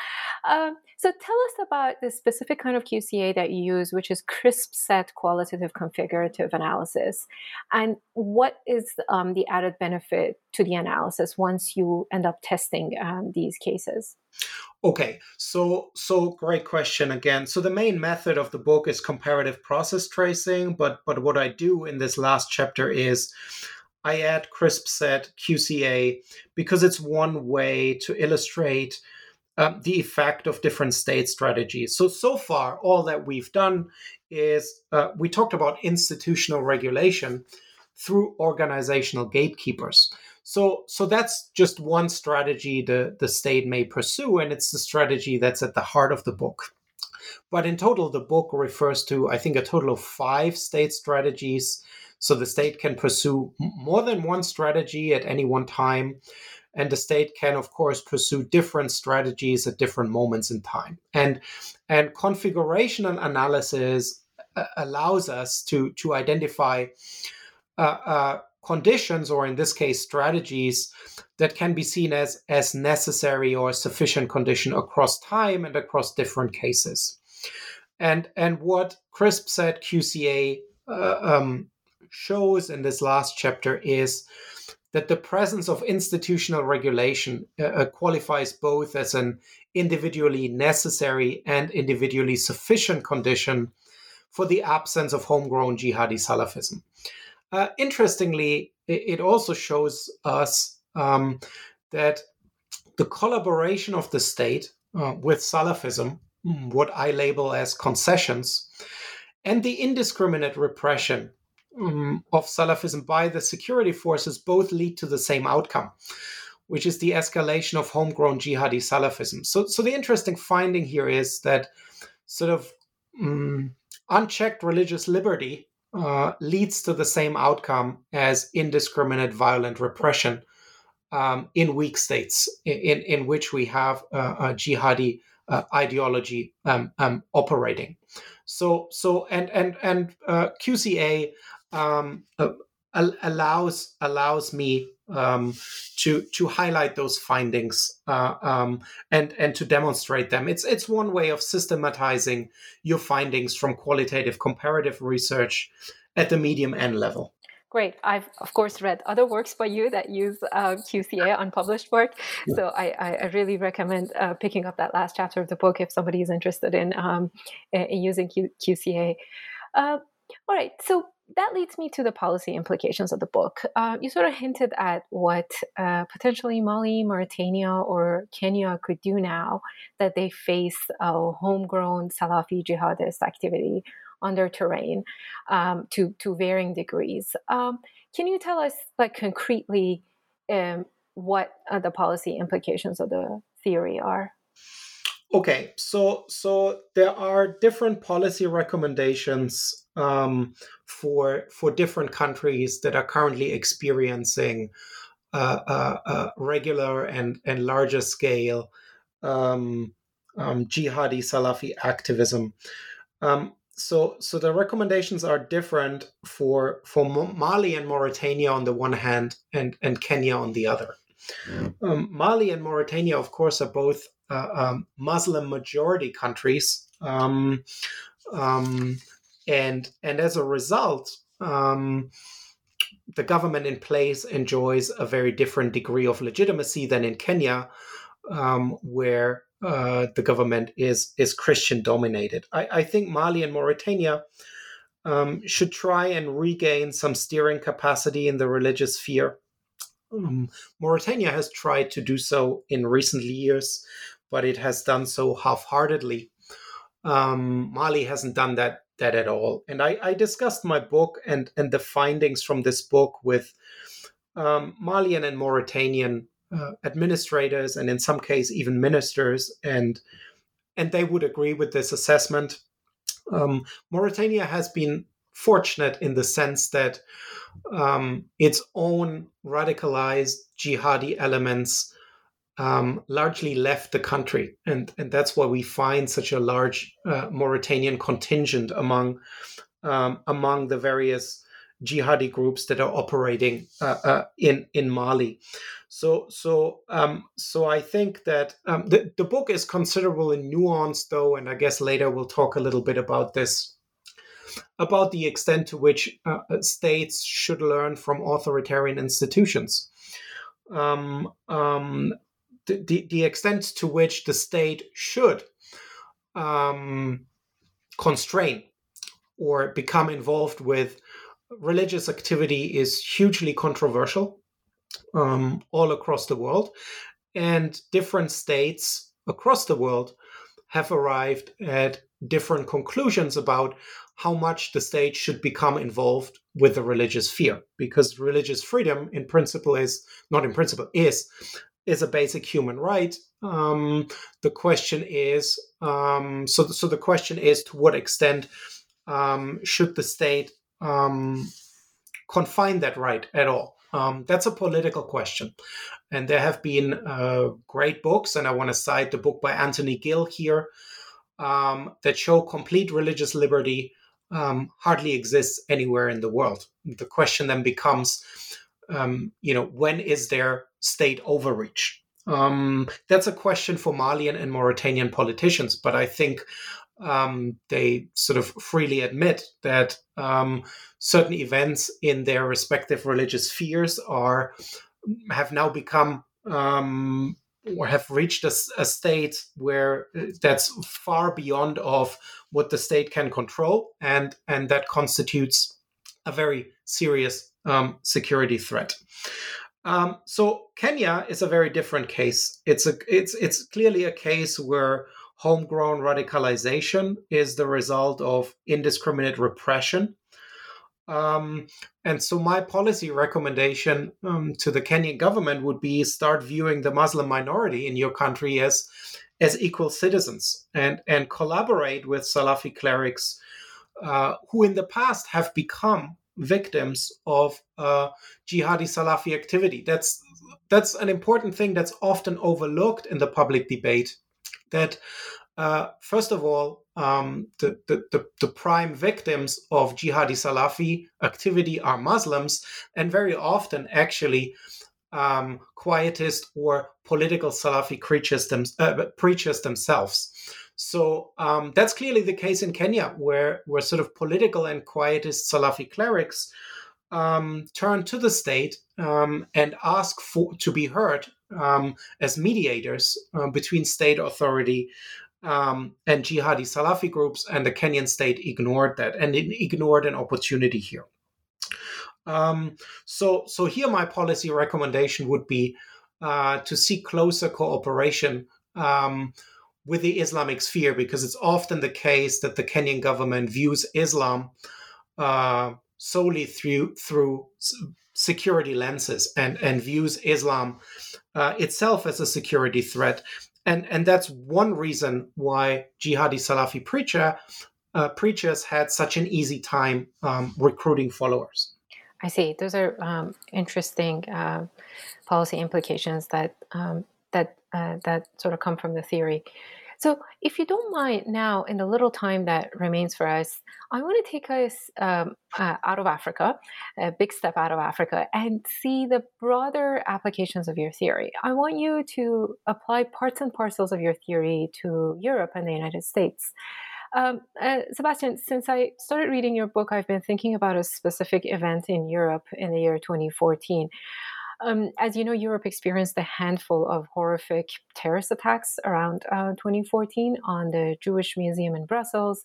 Um, so, tell us about the specific kind of QCA that you use, which is crisp set qualitative configurative analysis. And what is um, the added benefit to the analysis once you end up testing um, these cases? Okay, so so great question again. So the main method of the book is comparative process tracing, but but what I do in this last chapter is I add crisp set QCA because it's one way to illustrate um, the effect of different state strategies. So so far, all that we've done is uh, we talked about institutional regulation through organizational gatekeepers. So, so that's just one strategy the, the state may pursue, and it's the strategy that's at the heart of the book. But in total, the book refers to, I think, a total of five state strategies. So the state can pursue more than one strategy at any one time. And the state can, of course, pursue different strategies at different moments in time. And, and configurational analysis uh, allows us to, to identify uh, uh, conditions or in this case strategies that can be seen as as necessary or sufficient condition across time and across different cases and and what crisp set qca uh, um, shows in this last chapter is that the presence of institutional regulation uh, uh qualifies both as an individually necessary and individually sufficient condition for the absence of homegrown jihadi salafism. Uh, interestingly, it, also shows us um, that the collaboration of the state uh, with Salafism, mm, what I label as concessions, and the indiscriminate repression um, of Salafism by the security forces both lead to the same outcome, which is the escalation of homegrown jihadi Salafism. So, so the interesting finding here is that sort of um, unchecked religious liberty uh, leads to the same outcome as indiscriminate violent repression um, in weak states in, in which we have uh, a jihadi uh, ideology um, um, operating. So so and and and uh, QCA um, uh, allows allows me um, to to highlight those findings uh, um, and and to demonstrate them. It's it's one way of systematizing your findings from qualitative comparative research at the medium N level. Great. I've of course read other works by you that use uh, QCA, unpublished work. Yeah. So I, I, really recommend uh, picking up that last chapter of the book if somebody is interested in, um, in using Q- QCA. Uh, all right. So that leads me to the policy implications of the book. Uh, you sort of hinted at what uh, potentially Mali, Mauritania, or Kenya could do now that they face a homegrown Salafi jihadist activity on their terrain um, to to varying degrees. Um, can you tell us, like concretely, um, what uh, the policy implications of the theory are? Okay, so so there are different policy recommendations um, for for different countries that are currently experiencing uh, uh, uh, regular and and larger scale um, um, jihadi Salafi activism. Um, so so the recommendations are different for for Mali and Mauritania on the one hand, and and Kenya on the other. Um, Mali and Mauritania, of course, are both uh, um, Muslim majority countries. Um, um, and and as a result, um, the government in place enjoys a very different degree of legitimacy than in Kenya, um, where uh, the government is is Christian dominated. I, I think Mali and Mauritania um, should try and regain some steering capacity in the religious sphere. Um, Mauritania has tried to do so in recent years, but it has done so half-heartedly. Um, Mali hasn't done that that at all. And I, I discussed my book and and the findings from this book with um, Malian and Mauritanian uh, administrators, and in some case even ministers, and and they would agree with this assessment. Um, Mauritania has been fortunate in the sense that um, its own radicalized jihadi elements um, largely left the country, and and that's why we find such a large uh, Mauritanian contingent among um, among the various jihadi groups that are operating uh, uh, in in Mali. So so um, so I think that um, the the book is considerably nuanced, though, and I guess later we'll talk a little bit about this about the extent to which uh, states should learn from authoritarian institutions. Um, um, the, the, extent to which the state should um, constrain or become involved with religious activity is hugely controversial um, all across the world. And different states across the world have arrived at different conclusions about how much the state should become involved with the religious sphere because religious freedom in principle is not in principle is is a basic human right. Um, the question is um, so so the question is to what extent um, should the state um, confine that right at all? Um, that's a political question. And there have been uh, great books and i want to cite the book by anthony gill here um, that show complete religious liberty hardly exists anywhere in the world. The question then becomes, um, you know, when is there state overreach? Um, that's a question for Malian and Mauritanian politicians, but I think um, they sort of freely admit that um, certain events in their respective religious spheres are have now become um, or have reached a, a, state where uh, that's far beyond of what the state can control and and that constitutes a very serious um, security threat um, so kenya is a very different case. It's a it's it's clearly a case where homegrown radicalization is the result of indiscriminate repression. Um, and so, my policy recommendation um, to the Kenyan government would be start viewing the Muslim minority in your country as as equal citizens and and collaborate with Salafi clerics uh, who in the past have become victims of uh, jihadi Salafi activity. That's that's an important thing that's often overlooked in the public debate. That uh, first of all, um, the, the, the, the, prime victims of jihadi Salafi activity are Muslims, and very often, actually, um, quietist or political Salafi creatures them, uh, preachers themselves. So um, that's clearly the case in Kenya, where, where sort of political and quietist Salafi clerics um, turn to the state um, and ask for to be heard um, as mediators uh, between state authority um, and jihadi Salafi groups, and the Kenyan state ignored that and ignored an opportunity here. So, so here my policy recommendation would be uh, to seek closer cooperation with the Islamic sphere, because it's often the case that the Kenyan government views Islam uh, solely through through security lenses and and views Islam uh, itself as a security threat and and that's one reason why jihadi Salafi preacher uh, preachers had such an easy time um, recruiting followers. I see. Those are um, interesting uh, policy implications that um, that uh, that sort of come from the theory. So, if you don't mind, now in the little time that remains for us, I want to take us um, uh, out of Africa, a big step out of Africa, and see the broader applications of your theory. I want you to apply parts and parcels of your theory to Europe and the United States. Um, uh, Sebastian, since I started reading your book, I've been thinking about a specific event in Europe in the year 2014. Um, as you know, Europe experienced a handful of horrific terrorist attacks around uh, 2014 on the Jewish Museum in Brussels,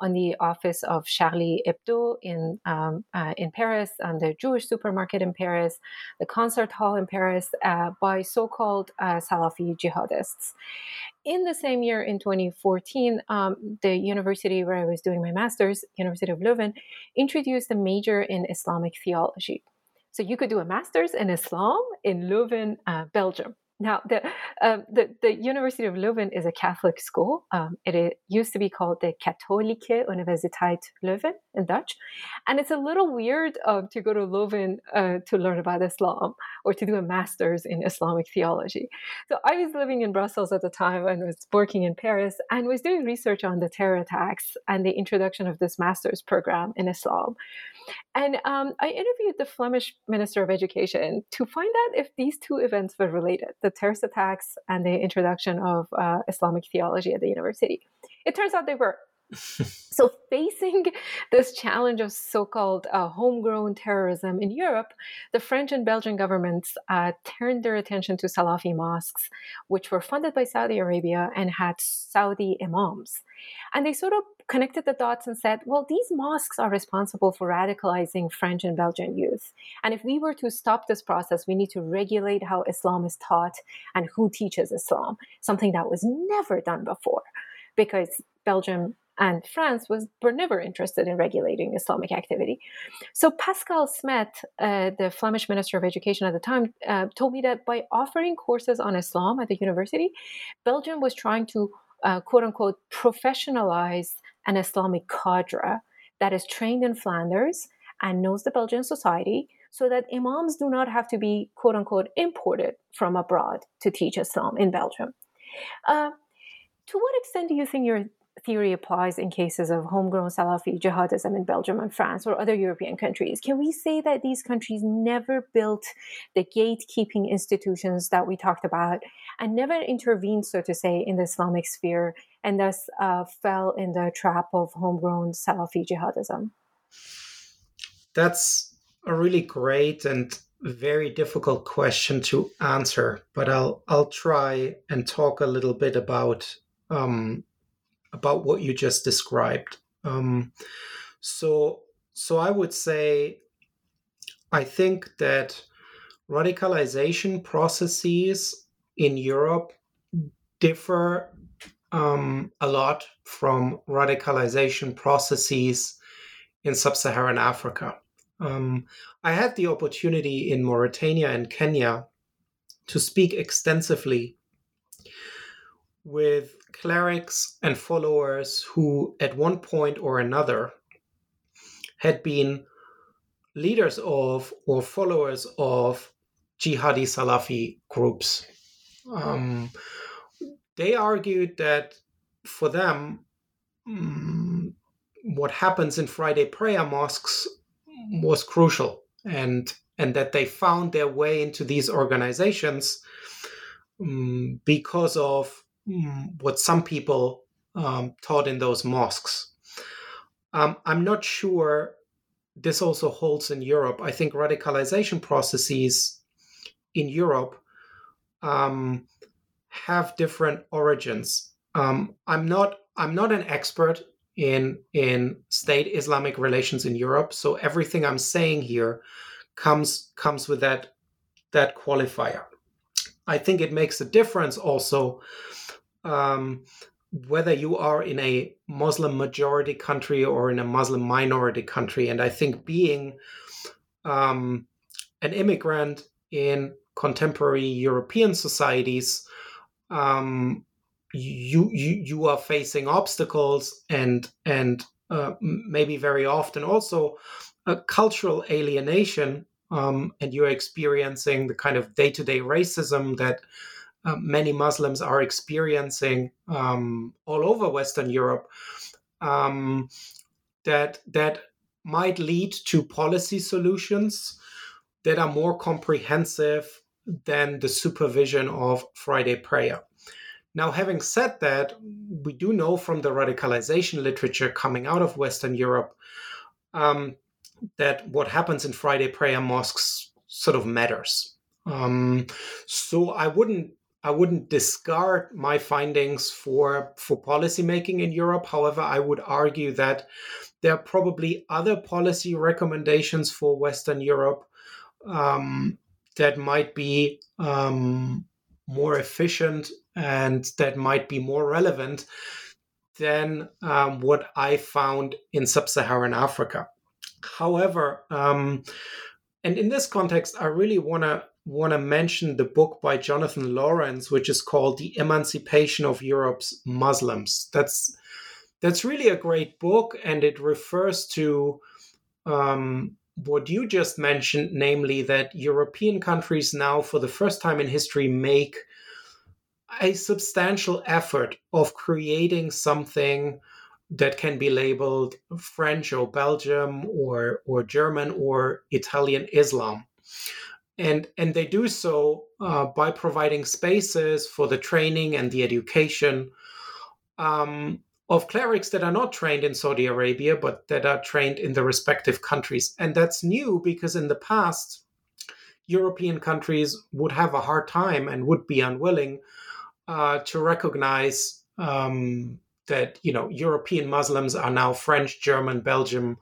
on the office of Charlie Hebdo in um, uh, in Paris, on the Jewish supermarket in Paris, the concert hall in Paris, uh, by so-called uh, Salafi jihadists. In the same year, in 2014, um, the university where I was doing my master's, University of Leuven, introduced a major in Islamic theology. So you could do a master's in Islam in Leuven, uh, Belgium. Now, the, um, the, the University of Leuven is a Catholic school. Um, it, it, used to be called the Katholieke Universiteit Leuven in Dutch. And it's a little weird uh, to go to Leuven uh, to learn about Islam or to do a master's in Islamic theology. So I was living in Brussels at the time and was working in Paris and was doing research on the terror attacks and the introduction of this master's program in Islam. And um, I interviewed the Flemish Minister of Education to find out if these two events were related the terrorist attacks and the introduction of uh, Islamic theology at the university. It turns out they were. so, facing this challenge of so called uh, homegrown terrorism in Europe, the French and Belgian governments uh, turned their attention to Salafi mosques, which were funded by Saudi Arabia and had Saudi imams. And they sort of connected the dots and said, well, these mosques are responsible for radicalizing French and Belgian youth. And if we were to stop this process, we need to regulate how Islam is taught and who teaches Islam, something that was never done before because Belgium and France was were never interested in regulating Islamic activity. So Pascal Smet, uh, the Flemish Minister of Education at the time, uh, told me that by offering courses on Islam at the university, Belgium was trying to quote unquote professionalize an Islamic cadre that is trained in Flanders and knows the Belgian society so that imams do not have to be quote unquote imported from abroad to teach Islam in Belgium. Uh, to what extent do you think your theory applies in cases of homegrown Salafi jihadism in Belgium and France or other European countries? Can we say that these countries never built the gatekeeping institutions that we talked about and never intervened, so to say, in the Islamic sphere and thus uh, fell in the trap of homegrown Salafi jihadism? That's a really great and very difficult question to answer, but I'll I'll try and talk a little bit about um, about what you just described. Um, so so I would say I think that radicalization processes in Europe differ um, a lot from radicalization processes in sub Saharan Africa. Um, I had the opportunity in Mauritania and Kenya to speak extensively with clerics and followers who, at one point or another, had been leaders of or followers of jihadi Salafi groups. Um, they argued that for them, um, what happens in Friday prayer mosques was crucial, and and that they found their way into these organizations um, because of what some people um, taught in those mosques. Um, I'm not sure this also holds in Europe. I think radicalization processes in Europe um, have different origins. Um, I'm not I'm not an expert in in state Islamic relations in Europe, so everything I'm saying here comes comes with that that qualifier. I think it makes a difference also um, whether you are in a Muslim majority country or in a Muslim minority country. And I think being um, an immigrant in contemporary European societies, um, you, you you are facing obstacles and and uh, maybe very often also a cultural alienation, um, and you're experiencing the kind of day to day racism that uh, many Muslims are experiencing um, all over Western Europe. Um, that that might lead to policy solutions that are more comprehensive than the supervision of Friday prayer. Now, having said that, we do know from the radicalization literature coming out of Western Europe um, that what happens in Friday prayer mosques sort of matters. Um, so I wouldn't I wouldn't discard my findings for for policymaking in Europe. However, I would argue that there are probably other policy recommendations for Western Europe um, that might be um, more efficient and that might be more relevant than um, what I found in sub-Saharan Africa. However, um, and in this context, I really want to want to mention the book by Jonathan Laurence, which is called "The Emancipation of Europe's Muslims." That's that's really a great book, and it refers to um, what you just mentioned, namely that European countries now, for the first time in history, make a substantial effort of creating something that can be labeled French or Belgium or or German or Italian Islam, and and they do so uh, by providing spaces for the training and the education um, of clerics that are not trained in Saudi Arabia, but that are trained in the respective countries. And that's new because in the past, European countries would have a hard time and would be unwilling uh, to recognize um, that you know European Muslims are now French, German, Belgium,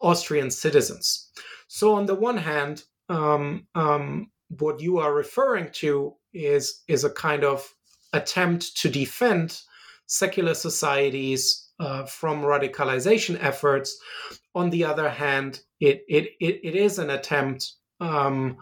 Austrian citizens. So on the one hand, um, um, what you are referring to is is a kind of attempt to defend secular societies uh, from radicalization efforts. On the other hand, it it it, it is an attempt um,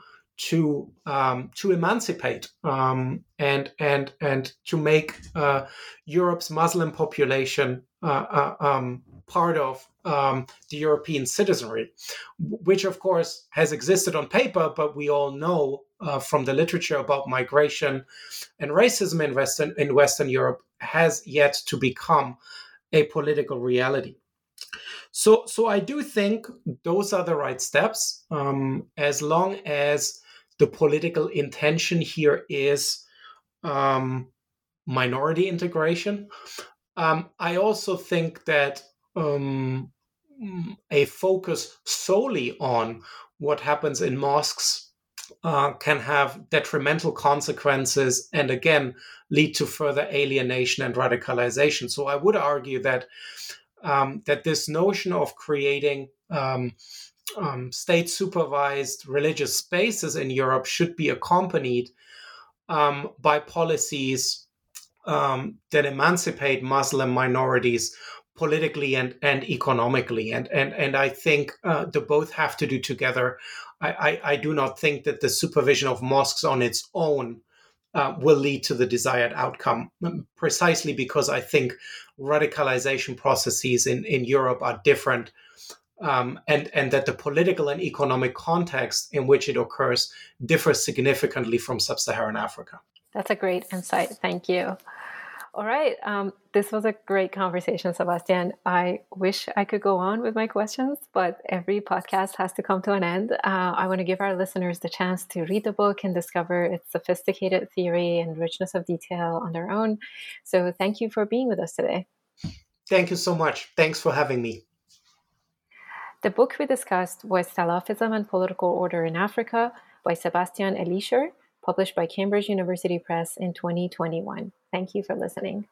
to um, to emancipate um, and and and to make uh, Europe's Muslim population uh, uh um, part of um, the European citizenry, which of course has existed on paper, but we all know uh, from the literature about migration and racism in Western in Western Europe has yet to become a political reality. So, so I do think those are the right steps, um, as long as the political intention here is um, minority integration. Um, I also think that um, a focus solely on what happens in mosques uh, can have detrimental consequences and again lead to further alienation and radicalization. So I would argue that um, that this notion of creating um, um, state supervised religious spaces in Europe should be accompanied um, by policies um, that emancipate Muslim minorities politically and, and economically. And, and, and I think uh, the both have to do together. I, I, I, do not think that the supervision of mosques on its own uh, will lead to the desired outcome, precisely because I think radicalization processes in, in Europe are different. Um, and, and that the political and economic context in which it occurs differs significantly from sub Saharan Africa. That's a great insight. Thank you. All right. Um, this was a great conversation, Sebastian. I wish I could go on with my questions, but every podcast has to come to an end. Uh, I want to give our listeners the chance to read the book and discover its sophisticated theory and richness of detail on their own. So, thank you for being with us today. Thank you so much. Thanks for having me. The book we discussed was Salafism and Political Order in Africa by Sebastian Elischer published by Cambridge University Press in 2021. Thank you for listening.